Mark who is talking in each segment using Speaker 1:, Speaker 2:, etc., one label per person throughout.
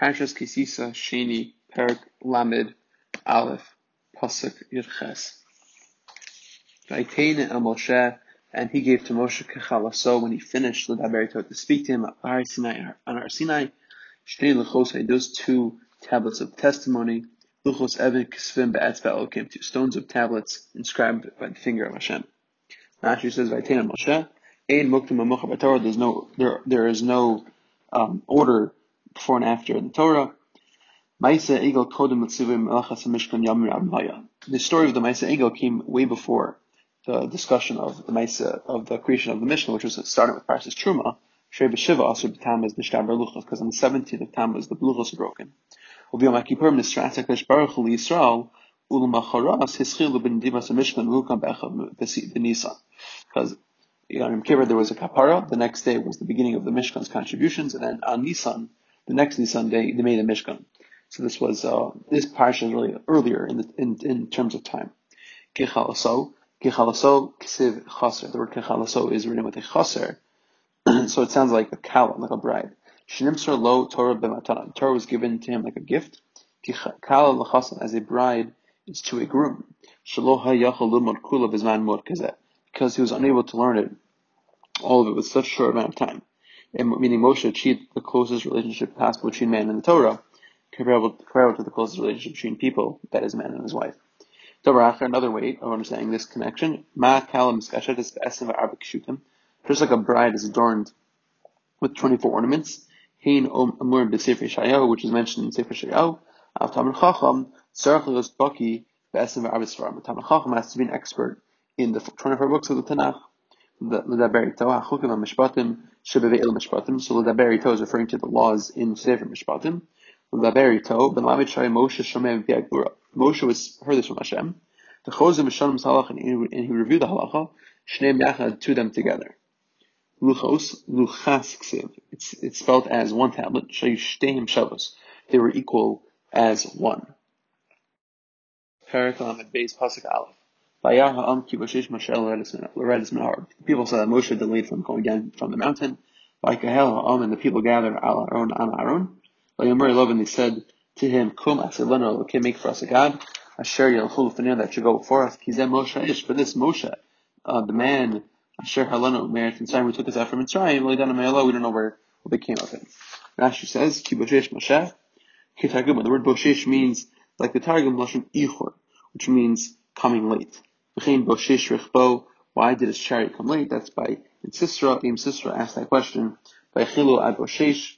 Speaker 1: Parshas Kisisa Sheni Perak Lamed Aleph Pasuk Yirches. Vaytein El Moshe, and he gave to Moshe Kechalaso when he finished the Daberito to speak to him at Har Sinai on Har Sinai. Shnei those two tablets of testimony. Luchos Evan Kisvim Be'etzba Elokim, two stones of tablets inscribed by the finger of Hashem. Rashi says Vaytein El Moshe. Ein Muktim Torah. There's no there there is no um, order before and after the Torah. Maisa Egel Kodem Melachas Mishkan Yamir The story of the Maisa Egel came way before the discussion of the Maisa of the creation of the Mishkan, which was started with Parsis Truma. Shrei B'Shiva Asur B'Tammuz Nishtar Berluchos, because on the 17th of Tammuz the Beluchos are broken. Uviyom HaKippur Nisrat HaKadosh Baruch Hu Yisrael Ulamacharas Hischilu B'Nedivas HaMishkan Lukam B'Echav B'Nisan. Because on Kippur there was a kapara. The next day was the beginning of the Mishkan's contributions, and then on Nisan, the next Nisan day, they made a Mishkan. So this was uh, this parsha is really earlier in, the, in in terms of time. Kechalaso, kechalaso kisiv chaser. The word kechalaso is written with a chaser, so it sounds like a kala, like a bride. Shnimsar lo Torah b'matana. Torah was given to him like a gift. Kala l'chasan as a bride is to a groom. Shaloha yachal lumad kula b'zman because he was unable to learn it, all of it with such a short amount of time. And meaning Moshe achieved the closest relationship possible between man and the Torah, comparable, comparable to the closest relationship between people, that is man and his wife. Torah, another way of understanding this connection, just like a bride is adorned with 24 ornaments, which is mentioned in Sefer Av Tamar Chacham, Tzarech Baki, Be'esim V'Arvis Tamar Chacham has to be an expert in the 24 books of the Tanakh. L'daber ito, ha'chukim ha'mishpatim, shebeve'il mishpatim. So l'daber ito is referring to the laws in Sefer Mishpatim. L'daber ito, ben lamed shai Moshe shomem v'yagura. Moshe was heard this from Hashem. The chozim mishanim salach, and he reviewed the halacha, shneim yachad, to them together. Luchos, luchas ksiv. It's, it's spelled as one tablet. Shayushteim shavos. They were equal as one. Parak Lamed Beis Pasuk Aleph. People said that Moshe delayed from going down from the mountain. And the people gathered al Aaron on Aaron. And they said to him, Kum okay, make for us a God. Asher Yelchul that should go before us. Kizem Moshe Ish, for this Moshe, uh, the man, Asher Halano, Merit Mitzrayim, we took us out from Mitzrayim, we don't know where, what became of him. Rashi says, Ki Boshesh Moshe, Kitargum, the word Boshesh means, like the Targum, Lashon Ichor, which means coming late. Why did his chariot come late? That's by in Sisra. Im Sisra asked that question by Chilu ad Boshesh,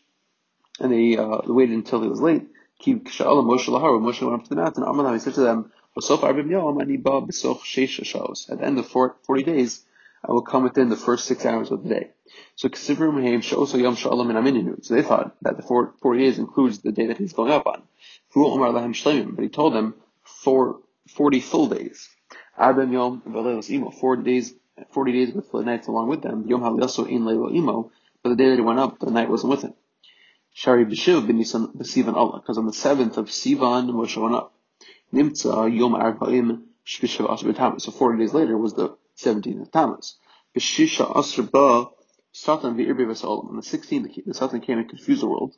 Speaker 1: and they, uh, waited until he was late. Moshe Moshe went up to the mountain. Amalam, he said to them, At the end of 40 days, I will come within the first six hours of the day. So So they thought that the 40 days includes the day that he's going up on. But he told them for 40 full days. Arbem Yom Velelos Imo, four days, 40 days with the nights along with them. Yom Haliyaso In Leilo Imo, but the day that he went up, the night wasn't with him. Shari B'Shiv B'Nisan B'Sivan Allah, because on the seventh of Sivan, Moshe went up. Nimtza Yom Arba'im Shbishav Asr B'Tamas. So 40 days later was the 17th of Tammuz. B'Shisha Asr Ba Satan V'Irbe V'Sa'olam. On the 16th, the Satan came and confused the world.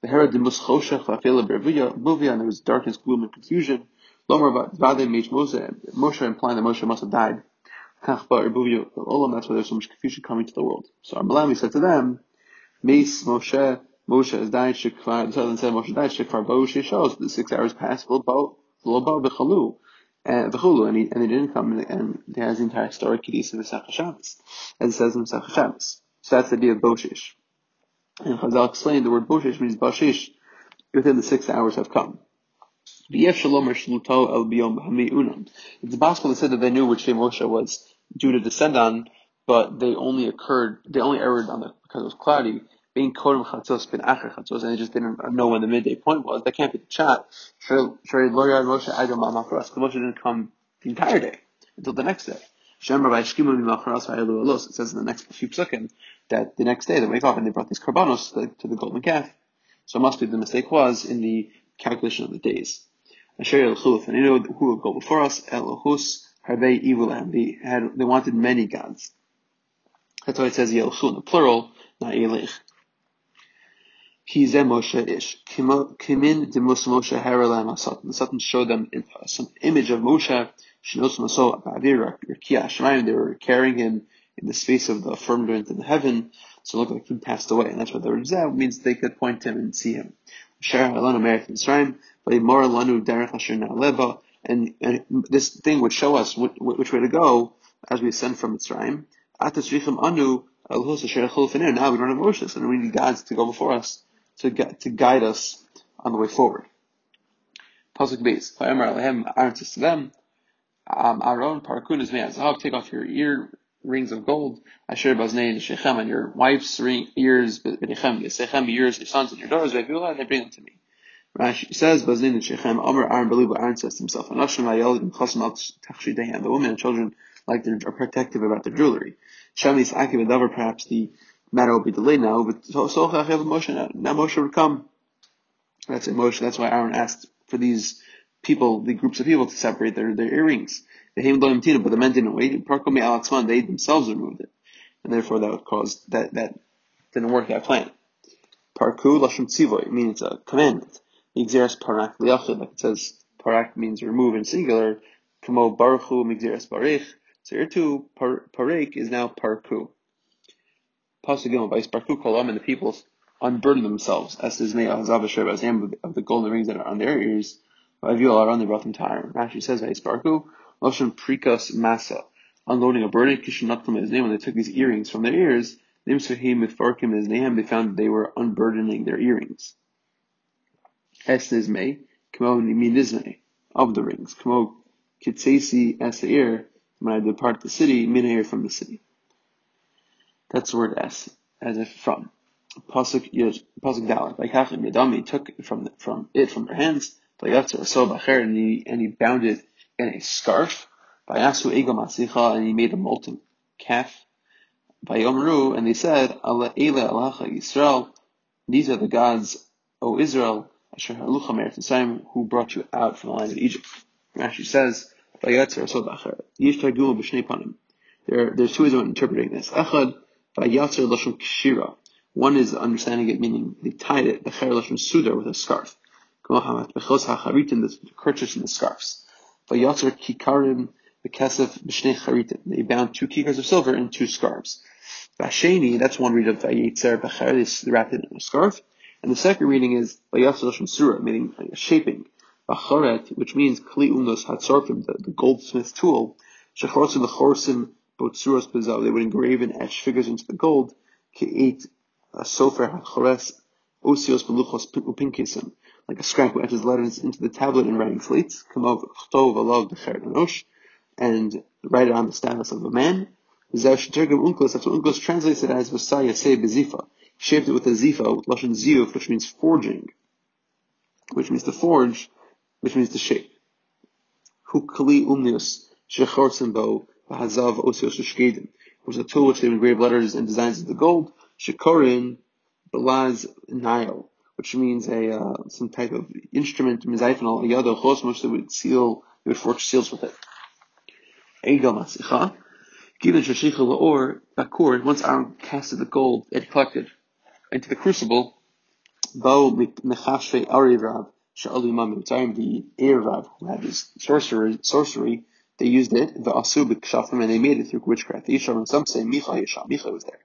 Speaker 1: The Herod Dimus Choshech V'Afela B'Reviyah, and there was darkness, gloom, and confusion. Lomer Vade Mesh Moshe, Moshe implying that Moshe must have died. That's why there's so much confusion coming to the world. So Amalami said to them, Meis Moshe, Moshe has died, Shekvar, the Satan said Moshe died, Shekvar Bo shows the six hours passed, Lo Bo, V'chalu, and V'chulu, and he, and he didn't come, and, he has the entire story, Kedisa V'sach Shabbos, as it says in V'sach Shabbos. So that's the idea of Boshish. And Chazal explained the word Boshish means Bashish, within the six hours have come. It's possible to say that they knew which day Moshe was due to descend on, but they only occurred, they only erred on the, because it was cloudy, being kodem chatzos bin and they just didn't know when the midday point was. That can't be the chat. Moshe Moshe didn't come the entire day, until the next day. It says in the next few psukim that the next day they wake up and they brought these karbanos to, to the golden calf. So it must be the mistake was in the calculation of the days. Asher Elchuf, and you know who will go before us, Elohus, Harvey evil and they had they wanted many gods. That's why it says Yelchu in the plural, not Elech. Kizeh Moshe Ish. Kimin de Moshe Haralam Asatan. The Satan showed them uh, some image of Moshe. Shinos Maso Ba'avir Rakia They were carrying him in the space of the firmament in heaven. So it looked like he passed away. And that's what the Zeh means they could point him and see him. And, and this thing would show us which, which way to go as we ascend from Mitzrayim. Anu now we don't have Moshe, and we need gods to go before us to get, to guide us on the way forward. Pasuk base. To them, um, Aaron parakun is me'azav, take off your ear rings of gold, asher baznei shechem, and your wife's ring, ears, yesechem, ears, your sons and your daughters, they bring them to me. Rashi says, baznei shechem, Amr Aaron Belibu, Aaron says to himself, Anashim ha'yel, chasam al tachshidei, the women and children like they're protective about their jewelry. Shamis Akiv Adavar, perhaps the matter will be delayed now, but so Moshe now Moshe would come. That's emotion. That's why Aaron asked for these people, the groups of people, to separate their, their earrings. They came but the men didn't wait. Parkomi Alatzman, they themselves removed it. And therefore that would cause, that, that didn't work that plan. Parku Lashon Tzivoy, means it's a commandment. Migzeres Parak Liachid, like it says, Parak means remove in singular. Kamo Baruchu Migzeres Barich. So here too, par, Parek is now Parku. Pasuk by Parku Kolam and the people unburden themselves, as is Mea Hazavasher of the golden rings that are on their ears. Vaviol Aron, they brought them to Aaron. Rashi says, Parku, Moshe Prikas Masa, unloading a burden, from his name, when they took these earrings from their ears, Nim Sahim Mifarkim his name, they found they were unburdening their earrings. Es Nizme, Kamo Nizme, of the rings. Kamo Kitsesi Esair, when I depart the city, minir from the city. That's the word s, as if from. Pasuk Pasuk Dalet. Vaikachim Yadami took from from it from their hands. Vayatzer so bacher and he bound it in a scarf. Vayasu Ego Masicha and he made a molten calf. Vayomru and they said Allah Ela Alacha Yisrael. These are the gods, O Israel, who brought you out from the land of Egypt. Rashi says there, there's two ways of interpreting this. One is understanding it meaning they tied it, the lashon sudar, with a scarf. The kerchiefs and the scarves. Vayatzer kikarim, the kesef b'shnei charitim. They bound two kikars of silver in two scarves. Vasheni, that's one read of vayetzer becher, they wrapped it in a scarf. And the second reading is surah, meaning shaping. Bacharet, which means Kli Umnos Hatzorfim, the, the goldsmith tool, Shechorsim Lechorsim Botsuros Bezav, they would engrave and etch figures into the gold, Ke'et Sofer HaChores Osios Beluchos Upinkisim, like a scribe who etches letters into the tablet in writing slates, Kamov Chtov Alav Becher Anosh, and write it on the status of a man. Zershtergum Onkelos, that's what Onkelos translates it as Vasaya Se Bezifa. Shaped it with a zifa, Lashon Ziyuf, which means forging, which means to forge, which means to shape. Hukali umnius shechorsim bo v'hazav osios ushkedim, was a tool which they engrave letters and designs the gold. Shekorin belaz nile, which means a uh, some type of instrument, mizayfenal yado chosmos that would seal, they would forge seals with it. Egel masicha. Given shashicha laor bakur, once Aaron casted the gold, it collected into the crucible. Bo mechashve arivrav Sha'ali Mitzrayim, the Erev who had this sorcery, sorcery, they used it, the Asub Kshafim, and they made it through witchcraft. Yisham, and some say Micha Yisham, Micha was there.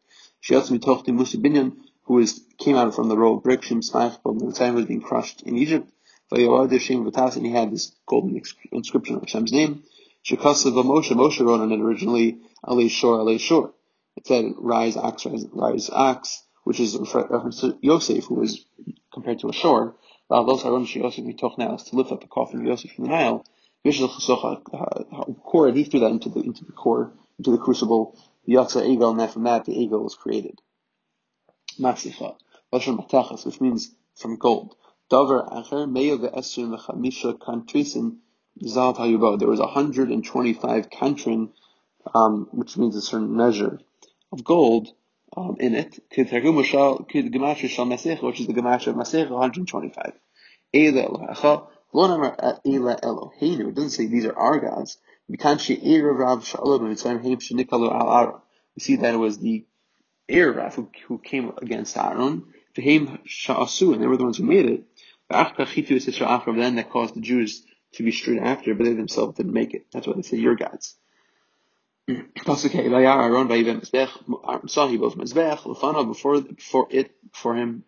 Speaker 1: Shiatz Mitoch Musi Binyan, who was, came out from the row of brick, Shim Smaich, but Mitzrayim was being crushed in Egypt. Vayawad Shem Vatas, and he had this golden inscription of Hashem's name. Shekasa Moshe, Moshe wrote on it originally, Ale Shor, Ale Shor. It said, rise, ox, rise, rise, ox, which is a reference to Yosef, who was compared to a shor. Those Haron Yosef mitoch to lift up the coffin of Yosef from the Nile. Core, he threw that into the into the core, into the crucible. The Egel, and then from that the Egel was created. Masicha. Lashon Matachas, which means from gold. Acher, Meyo ve'esrim v'chamisha kantrisin Zav Hayubo. There was 125 kantrin, um, which means a certain measure of gold, um, in it. Which is the Gematria of Masech, 125. Eila It doesn't say these are our gods. Mikan She'era Rav Shalom Mitzvahim Heim Shenikalu Al Aaron. We see that it was the Erev who, who came against Aaron, V'heim sha'asu, and they were the ones who made it. Then that caused the Jews to be straight after, but they themselves didn't make it. That's why they say your gods. Pasuk both mizbech lefana before before it before him,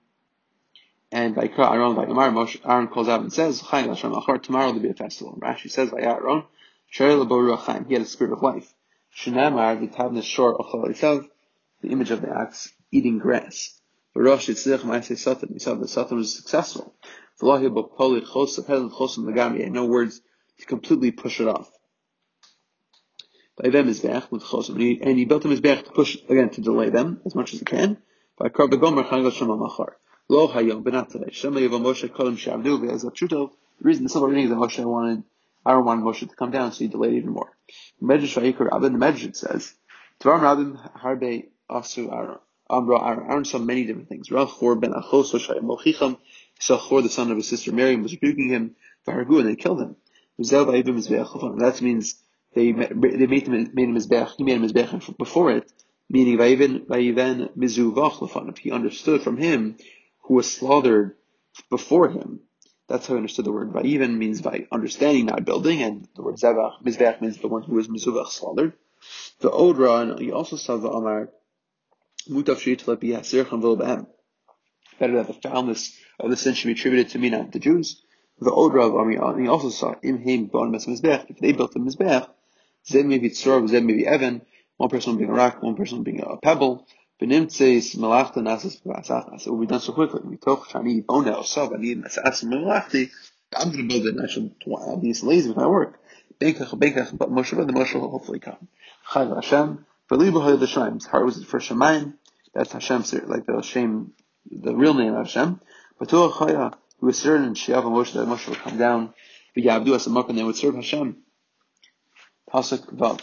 Speaker 1: and Vayikra Aaron vayamar Moshe Aaron calls out and says Chaim Hashem Achar tomorrow will be a festival. Rashi says Vayah Aaron Sher Leboru Chaim he had a spirit of life. Shenamar v'tavnes shor ochal the image of the axe eating grass. Rosh Yitzich Ma'aseh Satan. We saw that Satan was successful. No words to completely push it off. And he, and he built him a mizbech to push again to delay them as much as he can. by The reason the silver ring is that Moshe wanted Aaron wanted Moshe to come down, so he delayed even more. The Medrash says, harbe asu um, Aaron. Aaron saw many different things. Rachor ben Achos Mochicham. He saw Chor, the son of his sister Miriam, was rebuking him. Vahargu, and they killed him. That means they they made him made him mizbech. He made him mizbech before it, meaning vayiven vayiven mizuvach He understood from him who was slaughtered before him. That's how I understood the word vayiven means by understanding, not building, and the word zevach mizbech means the one who was mizuvach slaughtered. The odra, and he also saw the Amar Mutav Better that the foulness of the sin should be attributed to me, not the Jews. The Odra of Ami, he also saw Imheim Bon Mizbech. If they built the Mizbech, Zed maybe Tzor, Zed maybe Evan, one person being a rock, one person being a pebble. Benimtzeis Malachta Nasas Vasachas. It oh, will be done so quickly. Talk Shani Bona Osav, I need Nasas Malachti. I'm going to build it and I should I'll be lazy with my work. Benkach, Benkach, but Moshe, the Moshe will hopefully come. Chag Hashem. V'libu the Shemaim. Heart was for Shemaim. That's Hashem, like the Shem, the real name of Hashem. But to Chaya, he was certain Shiav Moshe that Moshe would come down. V'yavdu as a and they would serve Hashem. Pasuk Vav.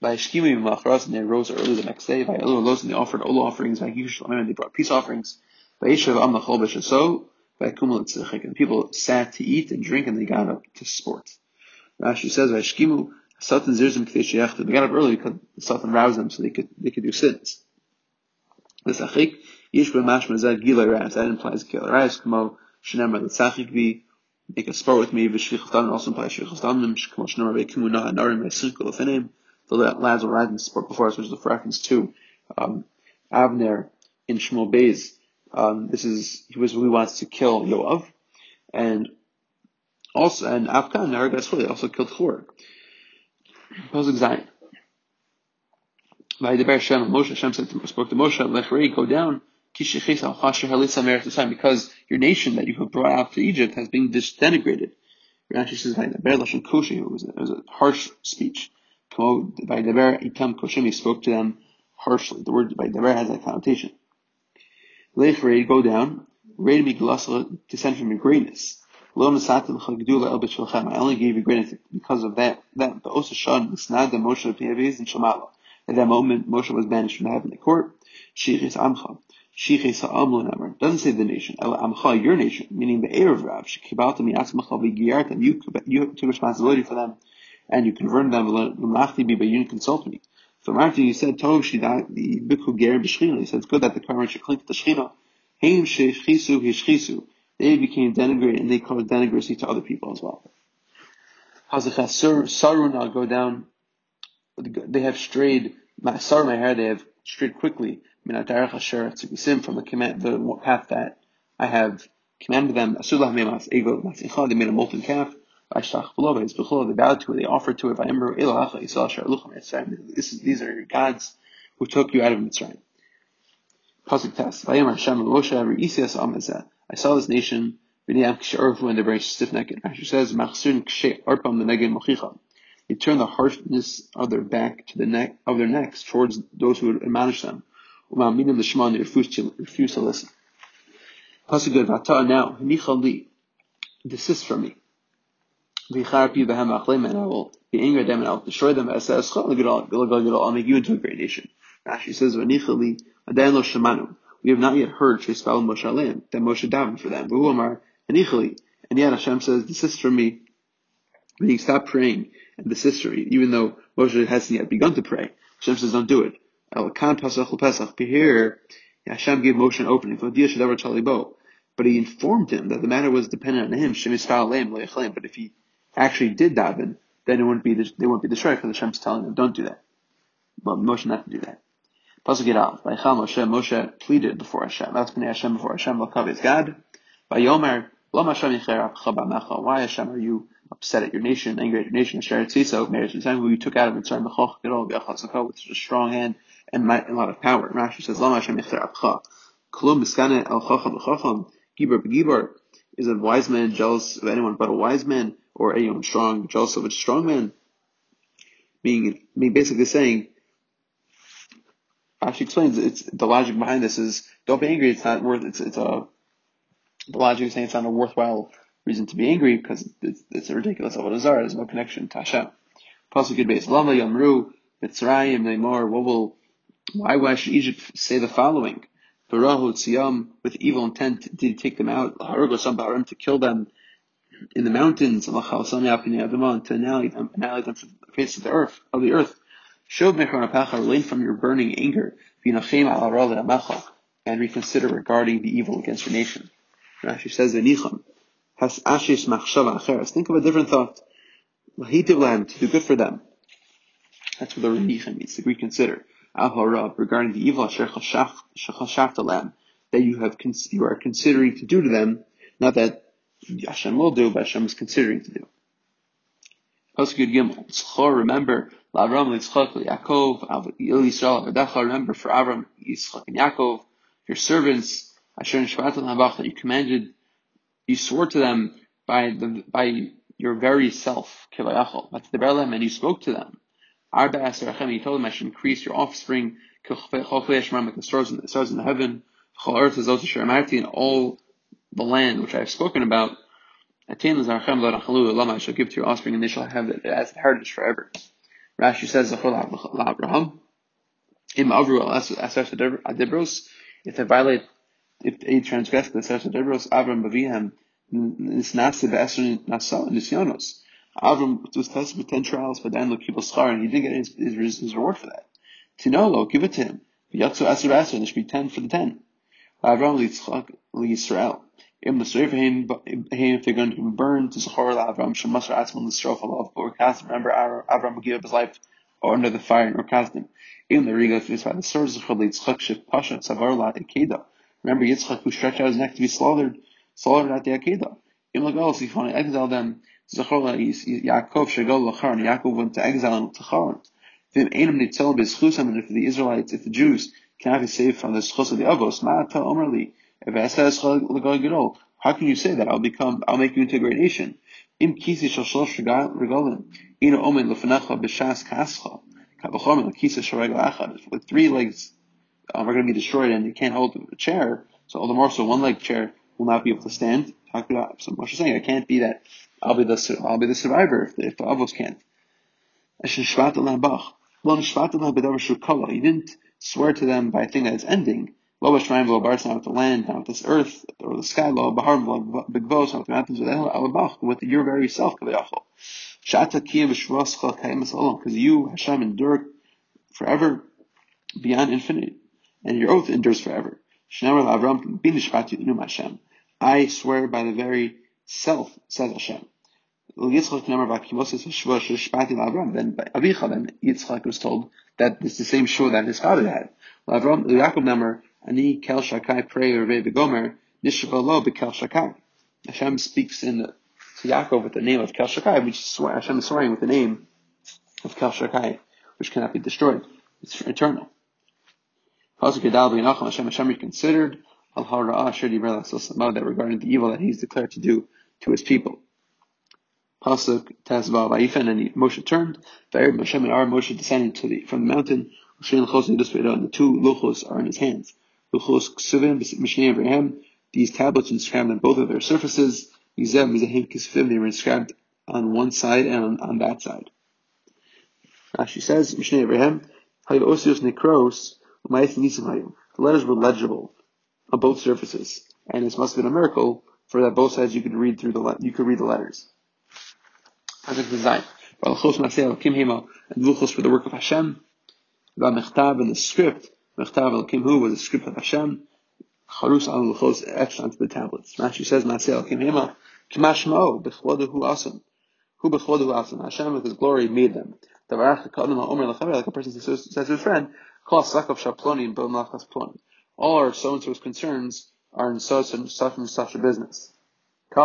Speaker 1: By Shkimi Macharas, and they rose early the next day. By Elu Elos, and they offered all offerings. By Yishush and they brought peace offerings. By Yishav Am Lachol B'Shaso. By Kumul Tzechik, and people sat to eat and drink, and they got up to sport. Rashi says, by Shkimu, Satan zirzim k'dei They got up early because the Satan roused them so they could they could do sins. This achik yish b'mashma zed gilay ras. That implies gilay ras. Kamo shenemar l'tzachik bi make a sport with me. V'shlichus also implies shlichus damim. Kamo shenemar be'kimuna anarim be'sinkel l'finim. The lads will rise and sport before us, which is a reference to um, Avner in Shmuel Beis. Um, this is he was who wants to kill Yoav, and also and Afkan Naragas also killed Chor. Pasuk the Hashem, Moshe, Hashem said to, spoke to Moshe, Lechrei, go down, because your nation that you have brought out to Egypt has been denigrated. Rashi says, the it was, it was a harsh speech. The he spoke to them harshly. The word by the Bear has that connotation. Lechrei, go down, to be descend from your greatness. I only gave you greatness because of that. That the Osashan Nisnad the Moshe Piaviz and Shamala. At that moment, Moshe was banished from the heavenly court. Shichis Amcha. Shichis Ha'amlu Nemer. Doesn't say the nation. Amcha, your nation, meaning the Erev Rav. Shekibalta mi'atzmacha v'giyartam. You, you took responsibility for them, and you converted them. L'machti bi consult me. So after you said Tov Shida, the Bikhu Ger B'Shchina, he said it's good that the current should cling to the Shchina. Heim Shechisu Hishchisu they became denigrated and they caused denigracy to other people as well. Saruna go down, they have strayed, Sar hair, they have strayed quickly, from the command, the path that I have commanded them. They made a molten calf. They bowed to it, they offered to it. This is, these are your gods who took you out of Mitzrayim. Pasuk test. I saw this nation, when they're very stiff necked. Rashi says, They turn the harshness of their back to the neck of their necks towards those who would admonish them. They refuse to, refuse to listen. Now, desist from me. And I will be angry at them and I'll destroy them. I'll make you into a great nation. Rashi says, we have not yet heard Shespal Moshe Alim, that Moshe davened for them. Amar, and and yet Hashem says, desist from me. Meaning stop praying and from me, even though Moshe hasn't yet begun to pray. Hashem says, don't do it. El Kan Pasach Pesach. Here, Hashem gave Moshe an opening. But he informed him that the matter was dependent on him. But if he actually did daven, then it wouldn't be they wouldn't be destroyed because Hashem's telling them don't do that. But Moshe not to do that. Pasuk get out. Moshe, Moshe pleaded before Hashem. That's Hashem before Hashem. Lakav is God. By Yomer, why Hashem are you upset at your nation, angry at your nation? Sharet Tziso, the who you took out of Mitzrayim, B'choch Gedol, B'achazakah, with such a strong hand and a lot of power. Rashi says, Lama Hashem Abcha. Klum Miskane El Chacham B'chacham, Gibor B'gibor, is a wise man jealous of anyone but a wise man, or anyone strong jealous of a strong man? Meaning, meaning basically saying, Rashi explains it's the logic behind this is don't be angry. It's not worth. It's it's a the logic is saying it's not a worthwhile reason to be angry because it's, it's a ridiculous avodah zarah. There's no connection to Hashem. Pasuk good base. Lama mitzrayim neimor. What will? Why? Why should Egypt say the following? With evil intent did he take them out? To kill them in the mountains. To annihilate them, annihilate them from the face of the earth of the earth. Shov mechron apacha, relate from your burning anger. Al and reconsider regarding the evil against your nation. Rashi says, "V'nicham has ashish machshava acheres." Think of a different thought. Lahitiv lam to do good for them. That's what the renichem means to reconsider. Al harab regarding the evil shechashafta lam that you have you are considering to do to them, not that Hashem will do, but Hashem is considering to do. Pasuk Gimel. Tzchor, remember, L'Avram, L'Yitzchak, Yaakov, Yisrael, Avadecha, remember for Avram, Yitzchak, and Yaakov, your servants, Asher Nishvatel that you commanded, you swore to them by the by your very self, Kivayachol, and you spoke to them. Arba Asarachem, you told them I should increase your offspring, like the stars in the stars in the heaven, and all the land which I have spoken about. I shall give to your offspring, and they shall have it as heritage forever. Rashi says, Abraham, if they violate if they transgress the Sefer Debros, Avram Bavihem, Nisnase Be'esr Nisyonos. Avram was tested with 10 trials, but then look, people schar, and he didn't get his, his, his reward for that. Tinolo, give it to him. Yatsu Asr Asr, there should be 10 for the 10. Avram Litzchak Yisrael. Im L'Sreifahim, if they're going to be burned, to Zachor Avram, Shemasr Atzman L'Srof Allah, or cast, remember Avram give up his life under the fire, or cast. In the Riga, if it's by the sword, Zachor Litzchak Shif Pasha, Tzavar La Ekeda. Remember Yitzchak who stretched out his neck to be slaughtered, slaughtered at the Akedah. In Lagos, he found oh, exile them. Zachor Yaakov Shagol Lachar, and Yaakov went to exile in Tachar. Then Einam Nitzel Bezchusam, and if the Israelites, if the Jews cannot be saved from the schus of the Avos, Ma'ata Omerli, how can you say that? I'll become, I'll make you into a great nation. Im kisi shal shlosh regalim, ina omen lefanecha b'shas kascha, kavachom lekisa shal regel achad. With three legs are going to be destroyed and you can't hold a chair. So all the more so one leg chair will not be able to stand. So much saying it can't be that I'll be the I'll be the survivor if the, if the avos can't. He didn't swear to them by a thing that is ending. Not with the land, not with this earth or the sky. Not with the mountains with the with your very self kavayachol. Because you Hashem endure forever beyond infinity and your oath endures forever. I swear by the very self, says Hashem. Then Avicha, then Yitzchak was told that it's the same shore that his father had. Hashem speaks in to Yaakov with the name of Kel Shakai, which is Hashem is swearing with the name of Kel Shakai, which cannot be destroyed. It's eternal. Pasuk Yadal B'Yinacham Hashem Hashem reconsidered Al Hara'ah Shadi that regarding the evil that he's declared to do to his people. Pasuk Tazba Vayifen and Moshe turned. V'Arab Moshe and Ar Moshe descended to the, from the mountain. Chos and the two luchos are in his hands. Luchos Ksuvim Mishnei Evreihem. These tablets inscribed on both of their surfaces. Mizev Mizahim Kisvim. They were inscribed on one side and on, on that side. Rashi says Mishnei Evreihem. Hayu Osios. The letters were legible on both surfaces, and this must have been a miracle for that both sides you could read through the le- you could read the letters. Pasuk design. And Vuchos for the work of Hashem. and the script Mechtav Elokim Hu was a script of Hashem. Charus al Luchos etched onto the tablets. Rashi says, Maseh Elokim Hema, Kimashmo, Bechlodu Hu Asim. Hu Bechlodu Hu Asim. Hashem with his glory made them. Like a person says to his friend, All our so-and-so's concerns are in such and such and such a business. So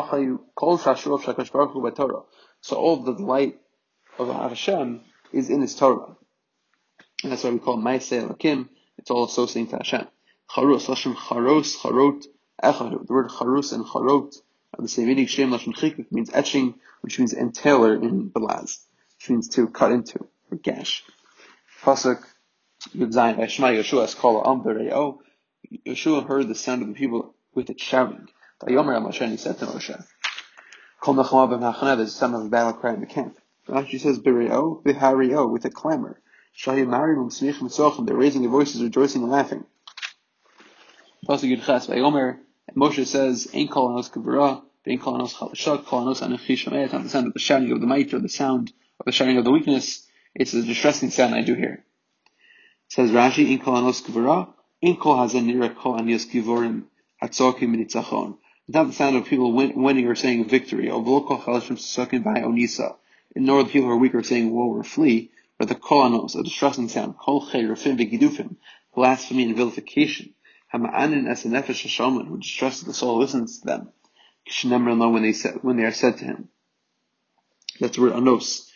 Speaker 1: all the delight of Hashem is in His Torah. And that's why we call Maaseh Elokim. It's all associating to Hashem. Charos. The word Charus and Charot are the same meaning. Shem means etching, which means entailer in Balaz, which means to cut into, or gash. Pasuk, Yud Zayin, Shema Yeshua, heard the sound of the people with it shouting. Vayomer Moshe, he said to Moshe, Kol Nechama B'Machana, there's a sound of a battle cry in the camp. Rashi says, Bereo, V'Hareo, with a clamor. Shahim Marim, Smich, they're raising their voices, rejoicing and laughing. Pasuk Yud Ches, Moshe says, Ein Kol Anos Kavura, Ein Kol Anos Chalashak, Kol Anos not the sound of the shouting of the might or the sound of the shouting of the weakness, it's a distressing sound I do hear. Says Rashi, in Kol Anos Kavura, Ein Kol Hazan Nira Kol Anios Kivorim, Hatzokim Nitzachon. Not the sound of people winning or saying victory. Ovlo kol chalashim susakim by onisa. And nor the people who are weak are saying woe or flee, but the kolanos, a distressing sound, kol rafim begidufim, blasphemy and vilification. Hama'anin as a nefesh hashoman, who distresses the soul, listens to them. when they said, when they are said to him. That's the word anos.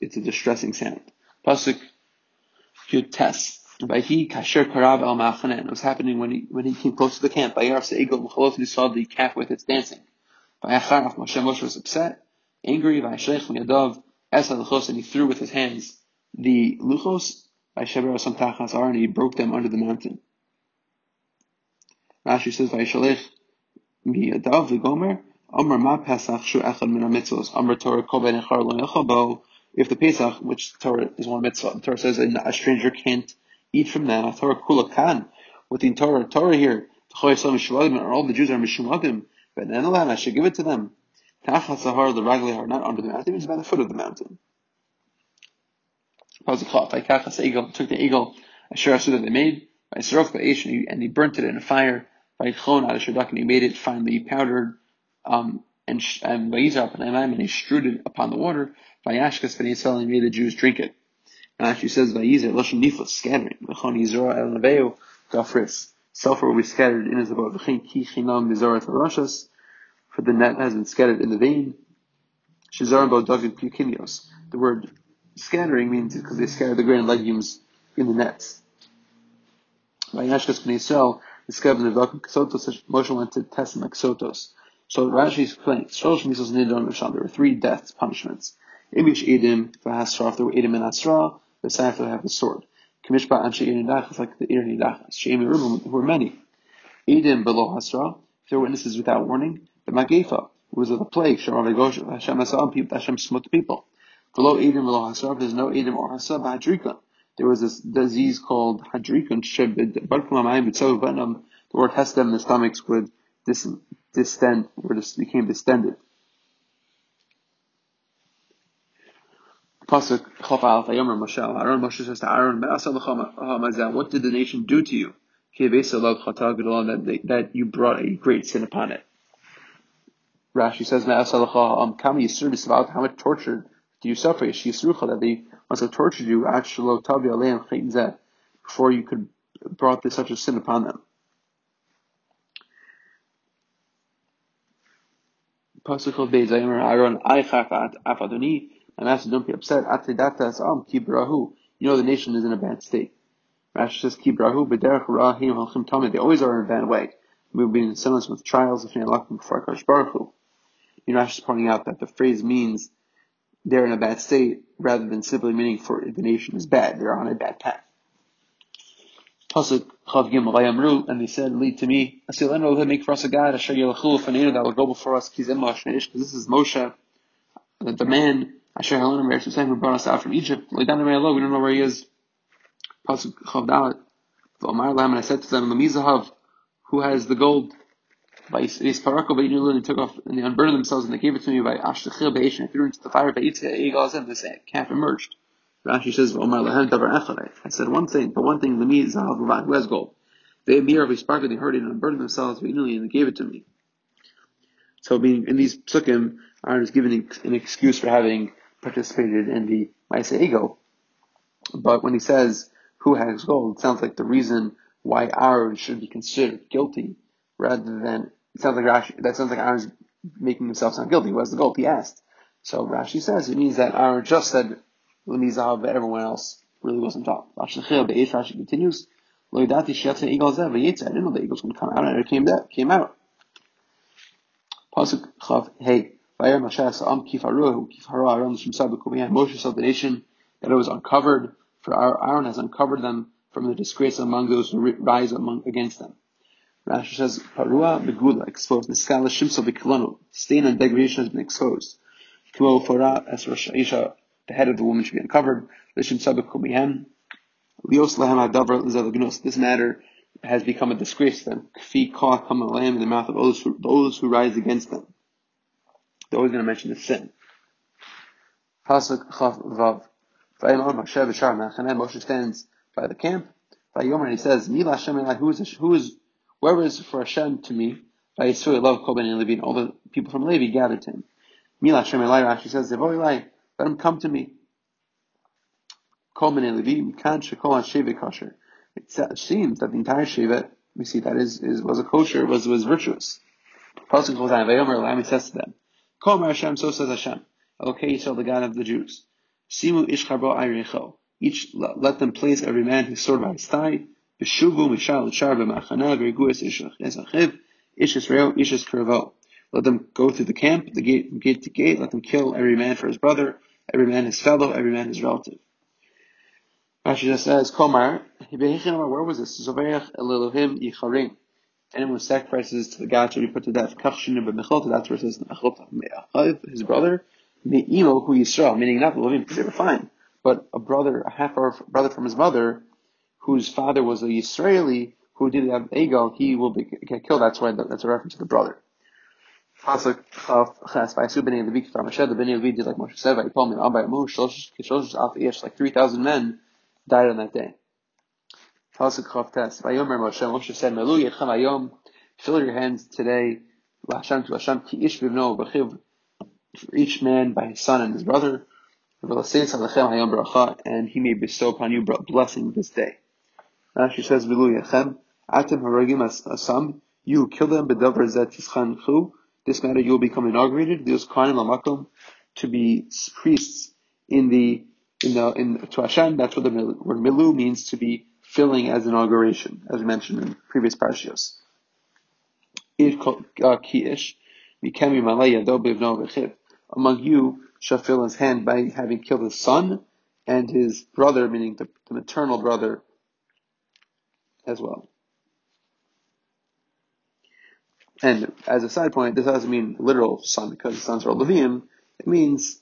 Speaker 1: It's a distressing sound. Pasuk Yud Tes. Vayhi kasher karav el machanen. It was happening when he when he came close to the camp. By Vayar seigel mechalot. He saw the calf with its dancing. Vayacharaf Moshe Moshe was upset, angry. By Vayashlech miyadav esa luchos, and he threw with his hands the luchos. By Vayasheber asam tachas and he broke them under the mountain. Rashi says by Vayashlech miyadav v'gomer. Amar ma pesach shu echad min mitzvos. Amar Torah kol ben echar lo yechabo. If the Pesach, which Torah is one mitzvah, the Torah says a stranger can't eat from that. Torah kula kan. With the Torah, Torah here, are all the Jews are mishumadim. But I should give it to them. Tachas sahar the ragli are not under the mountain; it's by the foot of the mountain. Kachas eagle took the eagle, a shirasu that they made, by Sarok Ba'ish, and he burnt it in a fire. By Chon Adashadak, and he made it finely powdered. Um, and and and he strewed it upon the water. By Ashkas, and he made the Jews drink it. And Rashi says, "Vayizer lashon niflas scattering. V'chon yizora el neveu gafris. Sulfur will be scattered in his abode. V'chein ki chinam nizorat harashas. For the net has been scattered in the vein. Shizarim bo david pukinios. The word scattering means because they scatter the grain and legumes in the nets. Vayashkas b'nei Yisrael discovered the Ksotos. Moshe went to test them like So Rashi explains, nidon There were three deaths, punishments. Imish edim v'hasraf. There were edim and asra. The Safra have the sword. Kamishba Anshe Irinidachas, like the Irinidachas. Sheim Yerubim, who were many. Edim below Hasra, if there were witnesses without warning. The Magefa, who was of the plague, Sharon Vegosh, Hashem Asam, people, Hashem smote the people. Below Edim, below Hasra, there's no Edim or Hasra, Hadrikon. There was this disease called Hadrikon, the word has them, the stomachs would distend, or just became distended. Pasuk Chaf Alf Ayomer Moshe Aaron Moshe says to Aaron, What did the nation do to you? That, that you brought a great sin upon it. Rashi says, um, How much torture do you suffer? That they must have tortured you before you could brought this such a sin upon them. Pasuk of Aaron, I chafat afadoni. My don't be upset. am um, kibrahu. You know the nation is in a bad state. Rashi says kibrahu b'derech rahim halchim tamid. They always are in a bad way. We've been in sentence with trials of before Akash Baruch Hu. You know, Rashi is pointing out that the phrase means they're in a bad state rather than simply meaning for the nation is bad. They're on a bad path. Pasuk Chav Gimel and they said, "Lead to me, Asilenu make for us a God, Asher Yelachul that will go before us, Kizem because this is Moshe, the man Asher Helen and Eretz who brought us out from Egypt. We don't know where he is. Pasuk Chav Dalet. V'Omar Lam, and I said to them, Lamizahav, who has the gold? By Isparako, by Inulun, and took off, and they unburned themselves, and they gave it to me by Ashtachil Beishin. I threw into the fire by Itzah Egazim, this calf emerged. Rashi says, "Omar lahem davar echad." I said one thing, but one thing, lemi zahav who has gold. They mir of sparkled, they heard it and burned themselves, and they gave it to me. So being in these psukim, Aaron is given an excuse for having participated in the Maisa Ego. But when he says who has gold, it sounds like the reason why Aaron should be considered guilty rather than it sounds like Rashi, that sounds like Aaron's making himself sound guilty. Who has the gold? He asked. So Rashi says it means that Aaron just said Lemizav, but everyone else really wasn't taught. Rashi continues. I didn't know the eagles to come out, and it came out. Pasuk Chav Hey. Moshe Am Kifaruhu Kifara Aaron Shemsabukumiyah. Moshe saw the nation that it was uncovered, for our Aaron has uncovered them from the disgrace among those who rise among against them. Rashi says, Parua Megula, exposed. Niskala Shimso Vikilonu, stain and degradation has been exposed. Kimo Fora as Rosh Aisha, the head of the woman should be uncovered. Lishim Sabikumihem, Lios Lehem Adavar Lizalagnos, this matter has become a disgrace to them. Kfi Kah Kamalam in the mouth of those who, those who rise against them. They're always going to mention the sin. Pasuk Chav Vav. Moshe stands by the camp. And he says, Mila Hashem who is, who is, whoever is for Hashem to me, by love Kol Ben Levi, and all the people from Levi gathered to him. Mila Hashem Rashi says, let him come to me. Kol Ben Levi, Mikan Shekol HaShevet Kosher. It seems that the entire Shevet, we see that is, is was a kosher, was, was virtuous. Pasuk goes on, Vayomer Lam, he says to them, Kol Hashem, so says Hashem. Okay, Yisrael, the God of the Jews. Simu ishkarbo ayrecho. Each let them place every man his sword by his thigh. Beshuvu mishal shar b'machana v'reguas ishachiv ish Israel ish kervo. Let them go through the camp, the gate from gate to gate. Let them kill every man for his brother, every man his fellow, every man his relative. Rashi just says, Komar, where was this? Zoveach elilohim yicharim. Anyone sacrifices to the God should be put to death. Kachshin b'mechot, that's where it says, his brother, Me'imo who Yisrael, meaning not the Levim, because they were fine, but a brother, a half brother from his mother, whose father was a Israeli, who did have Egel, he will be, get killed. That's why that's a reference to the brother. Like like 3,000 men died on that day. Pasuk Chav Tes, Vayomer Moshe, Moshe said, Melu Yedchem Ayom, fill your hands today, L'Hashem to Hashem, ki ish b'vno b'chiv, for each man by his son and his brother, and he may bestow upon you blessing this day. Rashi says, Atem haragim asam, you kill them, bedavar zet this matter you will become inaugurated, those kanim lamakom, to be priests in the, in the, in, to Hashem, that's what the word milu means to be filling as inauguration, as we mentioned in previous parshios. Uh, Ki'ish, among you shall fill his hand by having killed his son and his brother, meaning the, the maternal brother as well. And as a side point, this doesn't mean literal son because the sons are Levium. It means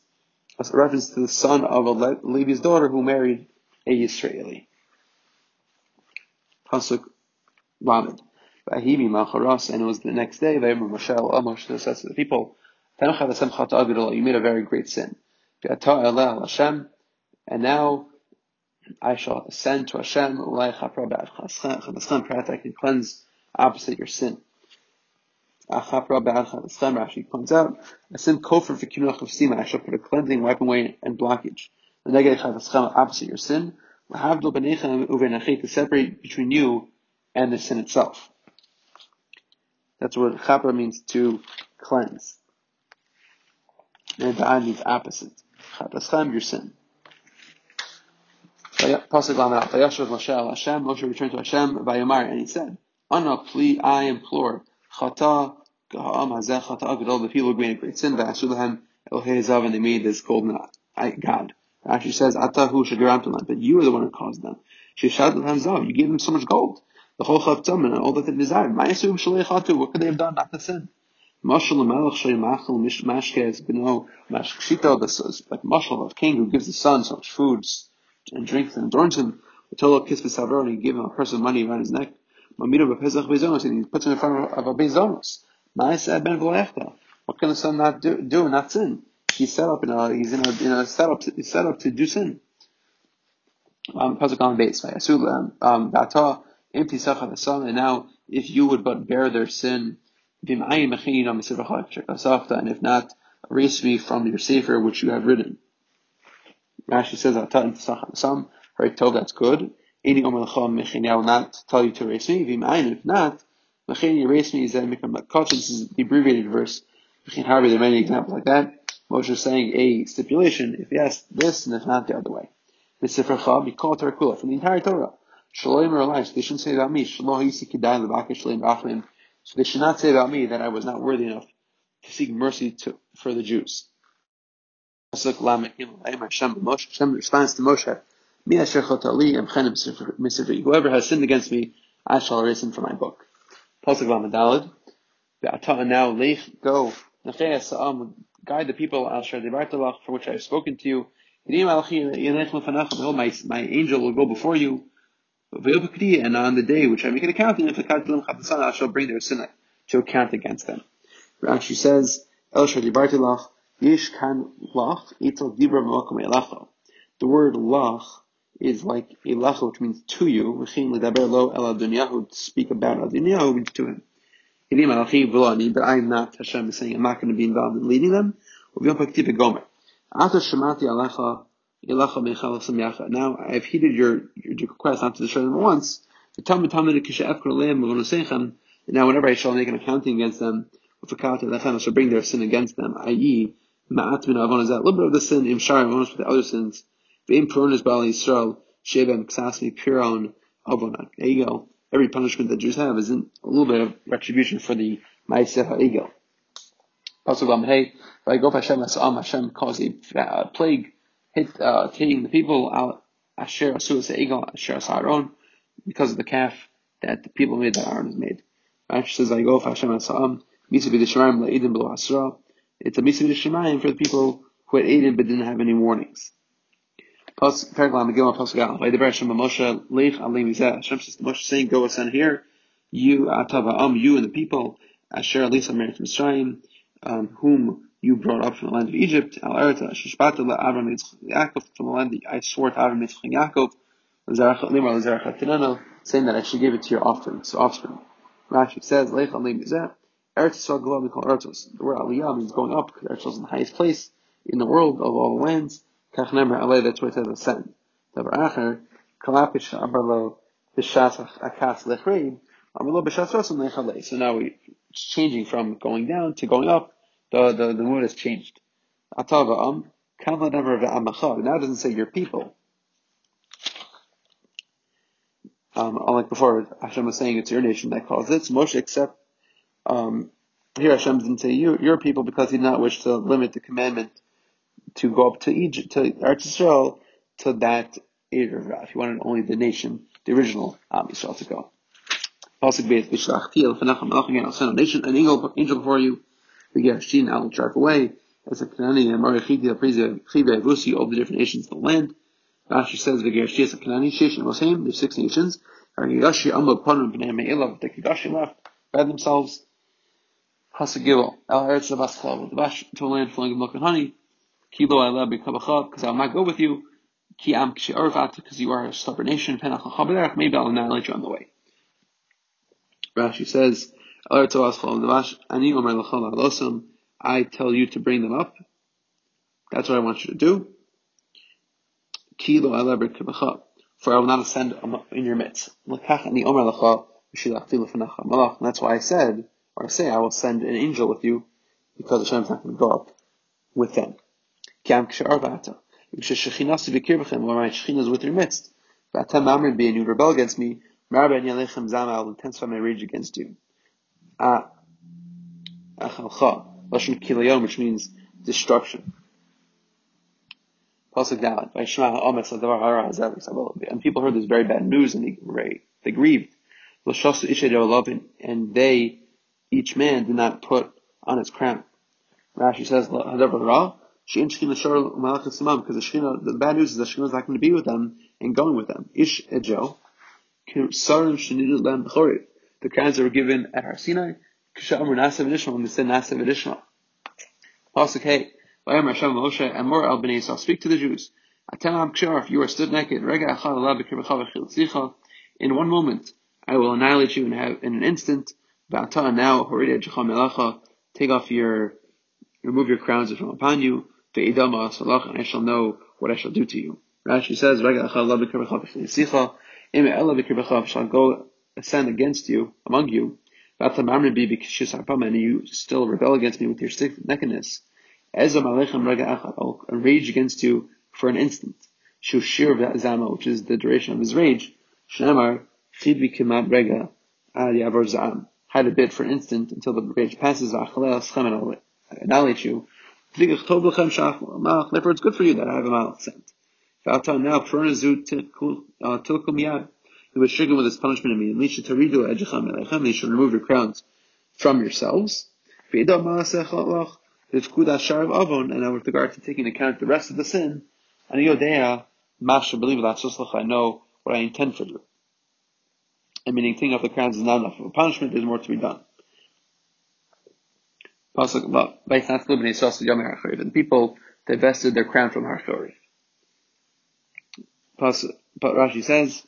Speaker 1: a reference to the son of a Le- Levi's daughter who married a Israeli. Pasuk Lamed. Vahimi Macharas, and it was the next day, Vayimur Moshe, Moshe says to the people, you made a very great sin. And now I shall ascend to Hashem, perhaps I can cleanse opposite your sin. Rashi points out, a sin kofar v'kinuach of sima, I shall put a cleansing, wiping away, and blockage. The negative opposite your sin, to separate between you and the sin itself. That's what chapra means to cleanse. And da'an means opposite. Chapaschem, your sin. Hashem. Moshe returned to Hashem. Vayomar, and he said, "Ana pli, I implore, chata gaham hazeh chata agdol. The people made a great sin. Va'asu lahem Elohei Zav, and they made this golden god." Actually says, "Atahu shagaramtu but you are the one who caused them. Zav, you gave them so much gold. The whole chavtam and all that they desired. Ma'asu shalei What could they have done? Not the sin. Mashal Melech Machal Mashkez Beno Mashkshito, the like Mashal of king who gives the son so much food and drinks and adorns him. Tolo Kiss Besavro and he gave him a purse of money around his neck. Mamito Bepesach Bezonos and he puts him in front of a Bezonos. Ma'aseh Ben V'Lechta. What can the son not do, do not sin? He's set up in a he's in a in a setup he's set up to do sin. Um, Pasuk on base. Um, Bata the sun, and now if you would but bear their sin, and if not, erase me from your sefer which you have written. Rashi says, "Ata sacha the sun." Right, Tov, that's good. Any omer I will not tell you to erase me. If not, erase me is that This is the abbreviated verse. There are many examples like that. Moshe is saying a stipulation. If yes, this, and if not, the other way. Misifracha, Mikol Tarakula, from the entire Torah. Shalom or life. They shouldn't say about me. Shalom Yisi Kidai Levakish Shalom Rachlim. So they should not say about me that I was not worthy enough to seek mercy to, for the Jews. Hashem responds to Moshe, Whoever has sinned against me, I shall erase him from my book. Pasuk Lamadalad. Now leich go. Guide the people al for which I have spoken to you. My, my angel will go before you. And on the day which I make an account, I shall bring their sin to account against them. Rashi says, El Yish kan lach, itel dibra elacha. The word lach is like elacha, which means to you. To speak about adunyahu means to him. But I am not, Hashem is saying, I'm not going to be involved in leading them. Now I've heeded your, your request not to destroy them once. And now whenever I shall make an accounting against them, I shall bring their sin against them, i.e., avon a little bit of the sin, im shar avonos with the other sins. There you go. Every punishment that Jews have is a little bit of retribution for the ma'aseh ha'egel. Pasuk hey, I go Hashem Asam, Hashem caused a plague, hit, uh, hitting the people out, Asher Asuas Egel, Asher Asaron, because of the calf that the people made, that Aaron made. Rashi says, go Hashem Asam, Misa B'Disharim La'idim B'Lo Asra, it's a Misa Shemayim for the people who had aided but didn't have any warnings. Hashem says to Moshe saying, go ascend here, you, Atava Am, you and the people, Asher Alisa Merit Mitzrayim, um, whom you brought up from the land of Egypt, Al Erta, Shishbata Avram Yaakov, from the land that I swore to Avram Yitzchak Yaakov, saying that I should give it to your offspring. So offspring. Rashi says, Lech Alim Mizeh, Eretz Yisrael Gavah we call Eretzos. The word Aliyah means going up, Eretz is the highest place in the world of all the lands. Kach Nemer Alei, that's why it says ascend. Davar Acher, Kalapish Abarlo, Bishas Akas Lechreim, Amarlo Bishas Rosam Lechalei. So now we, it's changing from going down to going up. The, the, the mood has changed. Atava Am, Kavla Never Ve'amacha. Now it doesn't say your people. Um, unlike before, Hashem was saying it's your nation that calls it. Moshe except um, here Hashem didn't say you, your people because he did not wish to limit the commandment to go up to Egypt, to Eretz Israel, to that area of He wanted only the nation, the original Am Yisrael to go. Pasuk Beis Bishlachti El Fanacham Melachim I'll send a nation, an angel, angel before you. The Gershtin I will drive away. As a Kanani and Marichidi Aprizi Chive Avusi, all the different nations of the land. Rashi says the Gershti is a Kanani Shesh and Mosheim. There's six nations. Arigashi Amma Panum Bnei Me'elav. The Kigashi left by themselves. Hasagil, El Eretz Abaskal, the Bash to a land flowing with milk and honey. Kilo Ala Bikabachad, because I will not go with you. Ki Am because you are a stubborn nation. Penach Chaberach, maybe I'll annihilate you on the way. Rashi says, I tell you to bring them up. That's what I want you to do. Kilo Ala Bikabachad, for I will not ascend in your midst. Omer Lachal, That's why I said, or I say, I will send an angel with you, because Hashem's not going to go up with them. Because Shekhinah or my Shekhinah is with your midst. V'atem mamrin be, and you rebel against me, Marabah yalechem zama, I will intensify my rage against you. Ah, achalcha, lashon kilayom, which means destruction. Pasuk Dalet, Vayishma ha'ometz l'davar hara hazeh And people heard this very bad news, and they, they grieved. And they each man did not put on his crown. Rashi says, because the Shekhinah, the bad news is that Shekhinah is not going to be with them and going with them. Ish ejo, the crowns that were given at Har Sinai, when they said Nasav Adishma. Pasuk hey, and more al bnei Yisrael, speak to the Jews. If you are stood naked, in one moment, I will annihilate you in, in an instant. Now, take off your, remove your crowns from upon you, and I shall know what I shall do to you. Rashi says, shall go ascend against you, among you, and you still rebel against me with your stiff neckedness. I'll rage against you for an instant. Which is the duration of his rage. Yavor zam. Hide a bit for an instant until the rage passes. And I'll annihilate you. Therefore, it's good for you that I have a malach sent. Now, uh, miyad. He was stricken with his punishment immediately. They should remove your crowns from yourselves. And with regard to taking account the rest of the sin, and Yodea, Masha believe that I know what I intend for you. And meaning taking off the crowns is not enough of a punishment, there's more to be done. And the people divested their crown from Harchori. But Rashi says,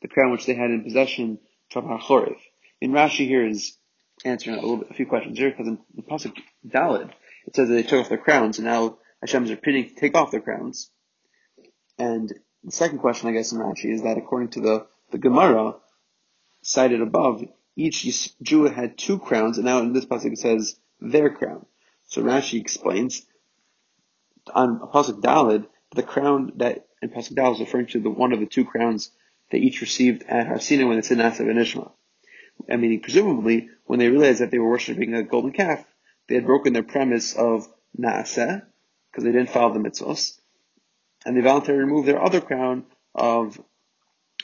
Speaker 1: the crown which they had in possession from Harchoriv. In Rashi here is answering a, little bit, a few questions here, because in the Pasuk Dalid, it says that they took off their crowns, and now Hashem is repeating to take off their crowns. And the second question, I guess, in Rashi is that according to the, the Gemara, cited above, each Jew had two crowns, and now in this Pasuk it says their crown. So Rashi explains, on Pasuk Dalid, the crown that in Pasuk Dalid is referring to the one of the two crowns they each received at Har Sinai when they said Nasa and Ishma. I mean, presumably, when they realized that they were worshipping a golden calf, they had broken their premise of Naaseh, because they didn't follow the mitzvahs, and they voluntarily removed their other crown of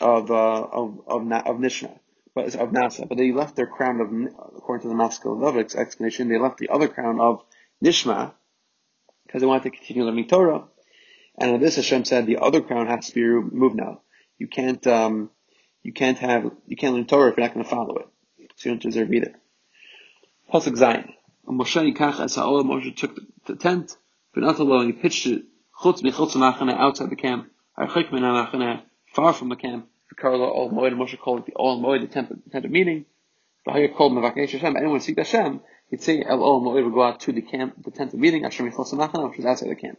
Speaker 1: of uh, of of, of Nishma, but of Nasa. But they left their crown of, according to the Maskell Lovik's explanation, they left the other crown of Nishma because they wanted to continue learning Torah. And on this, Hashem said the other crown has to be removed now. You can't um, you can't have you can't learn Torah if you're not going to follow it. So you don't deserve either. Pasuk Zayin. Moshe Yikach as Moshe took the tent, and he pitched it, Chutz Michutz Machane, outside the camp, far from the camp, V'karlo Ol Moed, Moshe called the Ol Moed, the tent, the tent of meeting, V'haya called Mevakesh Hashem, anyone seek Hashem, he'd say El Ol Moed would go out to the camp, the tent of meeting, Hashem Michutz Machane, which is outside the camp.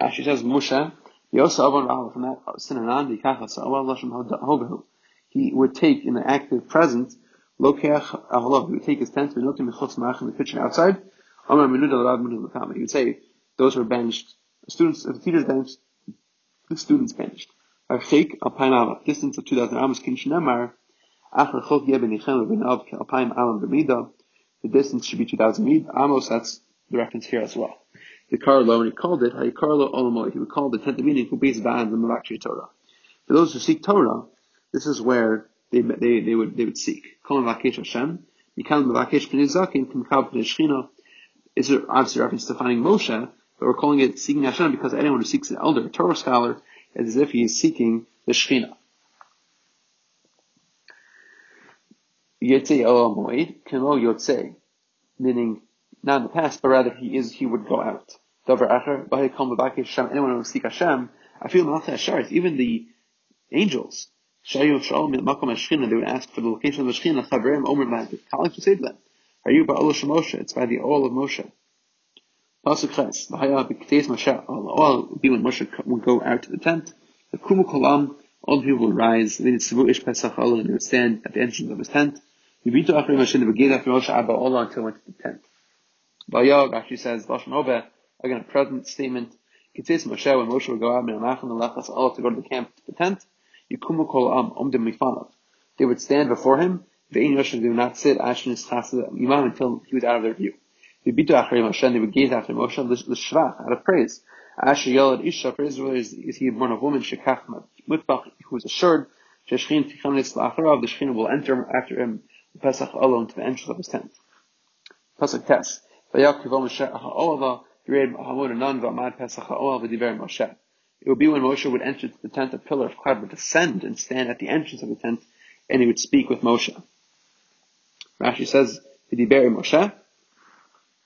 Speaker 1: Rashi says, Moshe, Yosa Avon Rahal, from that, Sinanan, Yikach Ha'olah, Lashem Hogahu. He would take in the active present Lokeach Aholav, he would take his tent, and Michutz Mach in the kitchen outside. Amar Menuda Rav Menuda He would say, those who are benched, the students, the teacher's benched, the students benched. Distance of 2,000 Amos, Alam Bemida, the distance should be 2,000 Mid. Amos, that's the reference here as well. The Karlo, when he called it, Olamoy, he would call the tent of meeting who based ban the Malakshi Torah. For those who seek Torah, this is where they, they, they would, they would seek. Kol Mavakesh Hashem, Mikal Mavakesh Pnei Zakin, Kimkav Pnei is obviously reference to finding Moshe, but we're calling it seeking Hashem because anyone who seeks an elder, a Torah scholar, as if he is seeking the Shechina. Yotze Moed, Kemo Yotze, meaning not in the past, but rather he is, he would go out. Dover Acher, Bahi Kol Mavakesh Hashem, anyone who seek Hashem, I feel Malach Asharis, even the angels, Shayu Shalom Makom Ashchina, they would ask for the location of the Shechina, Chavrim Omer Magic. Colleagues would say to them, Are you Ba'ol Moshe? It's by the oil of Moshe. Pasuk Ches, Bahaya B'Kteis Moshe, would be when Moshe would go out to the tent. The Kumu Kolam, all the people would rise, would Sivu Ish Pesach Allah, and they would stand at the entrance of his tent. Yibitu they would gaze after Moshe Abba Allah until went to the tent. Bahaya actually says, Obeh, again a present statement, Kteis Moshe, when Moshe would go out, Minamach and the Lachas Allah to go to the camp, to the tent, Yikumu kol am omdim mifanav. They would stand before him. Ve'in Yoshem do not sit ashin chassid imam until he was out of their view. Moshe. They would gaze after Moshe l'shvach out of praise. Asher yelad isha praise is, is he born of woman shekach mutbach who is assured sheshchin tichanis la'acharav the shechin will enter after him Pesach alone to the entrance of his tent. Pesach tes. Vayakiv Moshe ha'olava. Yered hamod anan v'amad Pesach ha'olav v'diver Moshe. It would be when Moshe would enter the tent, a pillar of cloud would descend and stand at the entrance of the tent, and he would speak with Moshe. Rashi says, Did he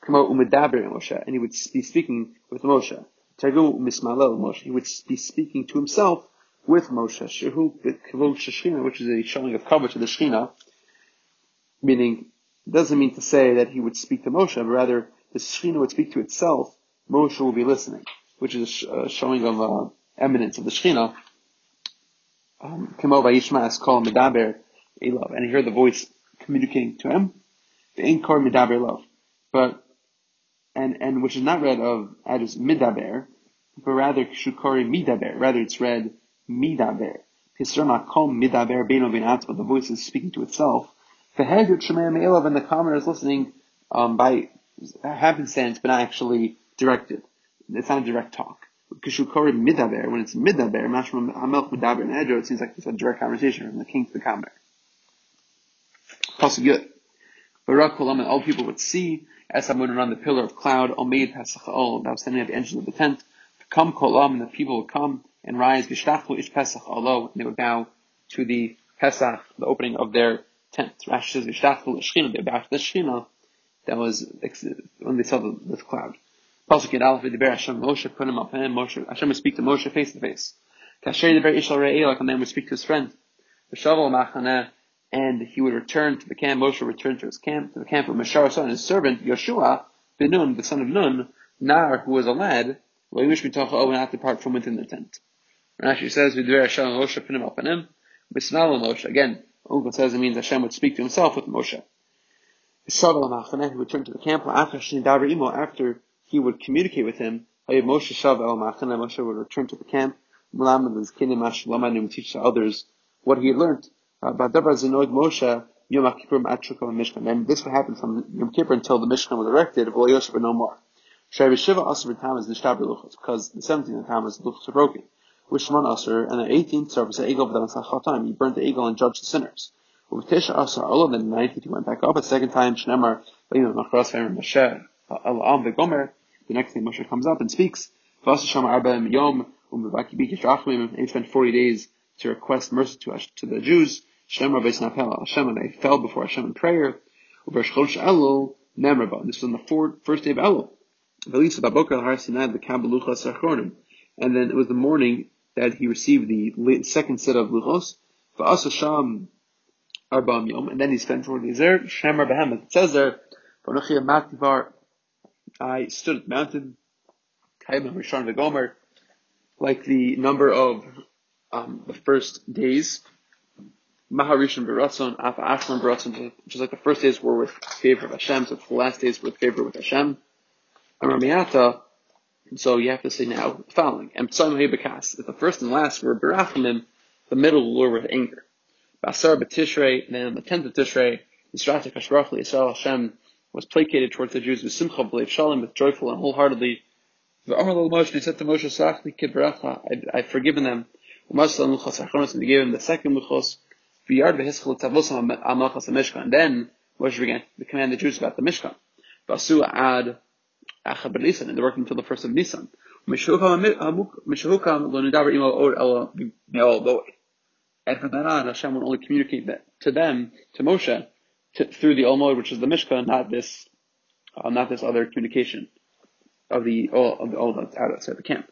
Speaker 1: bury Moshe? Moshe, and he would be speaking with Moshe. Moshe. He would be speaking to himself with Moshe. which is a showing of cover to the Shechina, meaning doesn't mean to say that he would speak to Moshe, but rather the Shechina would speak to itself. Moshe will be listening, which is a showing of uh, eminence of the Shechina. Um, Kimo Vayishmas called Medaber Elov, and he heard the voice communicating to him. The Inkar Medaber Love, but and and which is not read of as Midaber, but rather Shukari Midaber. Rather, it's read Midaber. The voice is speaking to itself. And the commoner is listening um, by happenstance, but not actually directed. It's not a direct talk. Midaber, when it's midaber, mashma amelch midaber and edro, it seems like it's a direct conversation from the king to the commoner. Also good. Barak kolam and all people would see, as Amun on the pillar of cloud, Omeid Pesach Ol, that was standing at the entrance of the tent. Come kolam, and the people would come and rise, Vishtachlu ish Pesach Olo, and they would bow to the Pesach, the opening of their tent. Rashi says Vishtachlu Shechina, they bow to the Shechina, that was when they saw the, the cloud. Pasuk Yud Aleph V'diber Hashem Moshe up and Moshe Hashem would speak to Moshe face to face. Kasher Diber Ishal Re'el like a man would speak to his friend. V'shavel Machaneh and he would return to the camp. Moshe returned to his camp to the camp of Mashar son his servant Yoshua ben Nun the son of Nun Nar who was a lad. Loyish mitocha would not depart from within the tent. Rashi says V'diber Hashem Moshe up and him. B'snal Moshe again. Onkelos says it means Hashem would speak to himself with Moshe. He returned to the camp after he would communicate with him. Moshe would return to the camp. and teach the others what he had learned. Uh, Moshe Yom Mishkan. And this would happen from Yom Kippur until the Mishkan was erected, Yosef no more. Because the 17th time was the luchos were broken. Which one Asr, and the 18th service, the egel of the time, he burnt the egel and judged the sinners. With Tisha Asar Olam, then the ninth he went back up. A second time, Shnemar, Machras Moshe, Al Gomer, the next thing Moshe comes up and speaks. Vasa Yom, Bikish Rachmim, and he spent 40 days to request mercy to, to the Jews. Shnemar Beis Napel, Hashem, and they fell before Hashem in prayer. Uber Shchosh Elul, Nemraba. This was on the fourth, first day of Elul. Velisa Babokar Har Sinai, the Kabbalucha Sachronim. And then it was the morning that he received the second set of Luchos. Vasa Sham Arbam Yom, and then he spent 40 days there. Shemar Behemoth. It says there, I stood at the mountain, Kaibam Rishon Vegomer, like the number of um, the first days. Maharishon Beratzon, Afa Ashman Beratzon, which is like the first days were with favor of Hashem, so the last days were with favor with Hashem. Amar so you have to say now the following. And Bekas, if the first and last were Berachimim, the middle were with anger. Basar B'Tishrei, then on the tenth of Tishrei, Yisrael Kashbarach Yisrael Hashem was placated towards the Jews with Simcha B'Leiv Shalom, with joyful and wholeheartedly. Moshe, he said to Moshe, Sachli Kibaracha, I've forgiven them. And he gave him the second Luchos. HaMishkan. Then Moshe began to command the Jews about the Mishkan. V'Asu Ad B'Nisan, and they worked until the first of Nisan. And from then on, Hashem would only communicate to them, to Moshe, to, through the Olmod, which is the Mishkan, not this, uh, not this other communication of the of the old outside the camp.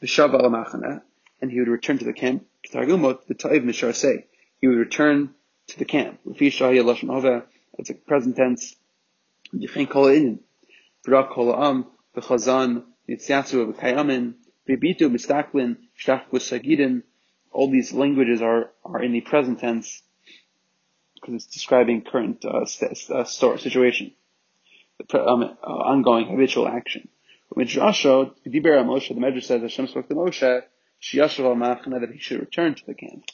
Speaker 1: The Shav and he would return to the camp. Targumot, the Ta'iv Mishar say, he would return to the camp. It's a present tense. All these languages are, are in the present tense because it's describing current uh, st- uh, store, situation, the um, uh, ongoing habitual action. The Medrash says Hashem spoke to Moshe, that he should return to the camp.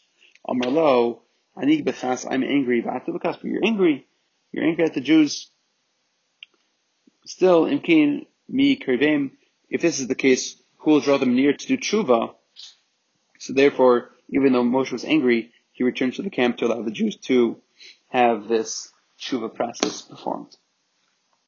Speaker 1: Amarlo, Anig bechas, I'm angry, but you're angry, you're angry at the Jews. Still, imkin mi krivim, if this is the case, who will draw them near to do tshuva, so therefore, even though Moshe was angry, he returned to the camp to allow the Jews to have this tshuva process performed.